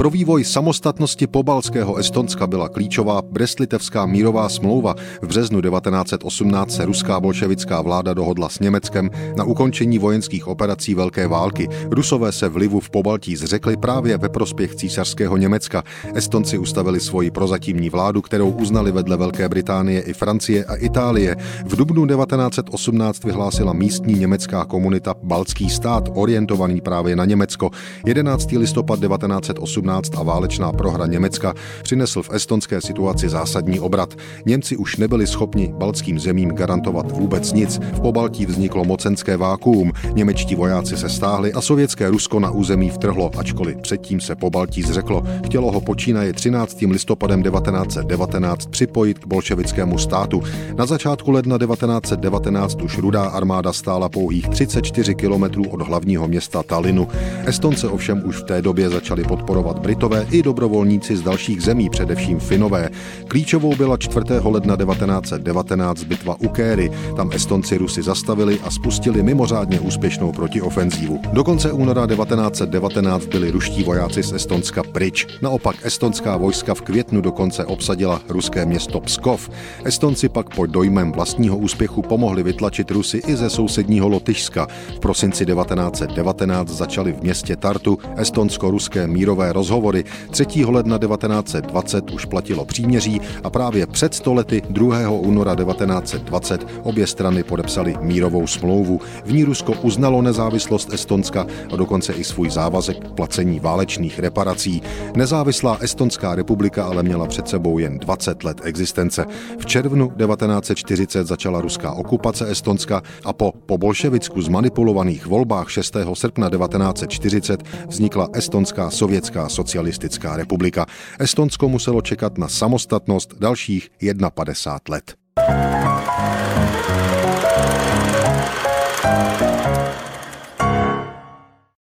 Pro vývoj samostatnosti pobalského Estonska byla klíčová Brestlitevská mírová smlouva. V březnu 1918 se ruská bolševická vláda dohodla s Německem na ukončení vojenských operací Velké války. Rusové se vlivu v Pobaltí zřekli právě ve prospěch císařského Německa. Estonci ustavili svoji prozatímní vládu, kterou uznali vedle Velké Británie i Francie a Itálie. V dubnu 1918 vyhlásila místní německá komunita Baltský stát, orientovaný právě na Německo. 11. listopad 1918 a válečná prohra Německa přinesl v estonské situaci zásadní obrat. Němci už nebyli schopni baltským zemím garantovat vůbec nic. V Pobaltí vzniklo mocenské vákuum, němečtí vojáci se stáhli a sovětské Rusko na území vtrhlo, ačkoliv předtím se Pobaltí zřeklo. Chtělo ho počínaje 13. listopadem 1919 připojit k bolševickému státu. Na začátku ledna 1919 už rudá armáda stála pouhých 34 kilometrů od hlavního města Talinu. Estonce ovšem už v té době začali podporovat Britové i dobrovolníci z dalších zemí, především Finové. Klíčovou byla 4. ledna 1919 bitva u Kéry. Tam Estonci Rusy zastavili a spustili mimořádně úspěšnou protiofenzívu. Do konce února 1919 byli ruští vojáci z Estonska pryč. Naopak estonská vojska v květnu dokonce obsadila ruské město Pskov. Estonci pak pod dojmem vlastního úspěchu pomohli vytlačit Rusy i ze sousedního Lotyšska. V prosinci 1919 začali v městě Tartu estonsko-ruské mírové rozhovory. 3. ledna 1920 už platilo příměří a právě před stolety 2. února 1920 obě strany podepsali mírovou smlouvu. V ní Rusko uznalo nezávislost Estonska a dokonce i svůj závazek k placení válečných reparací. Nezávislá Estonská republika ale měla před sebou jen 20 let existence. V červnu 1940 začala ruská okupace Estonska a po po bolševicku zmanipulovaných volbách 6. srpna 1940 vznikla Estonská sovětská socialistická republika. Estonsko muselo čekat na samostatnost dalších 51 let.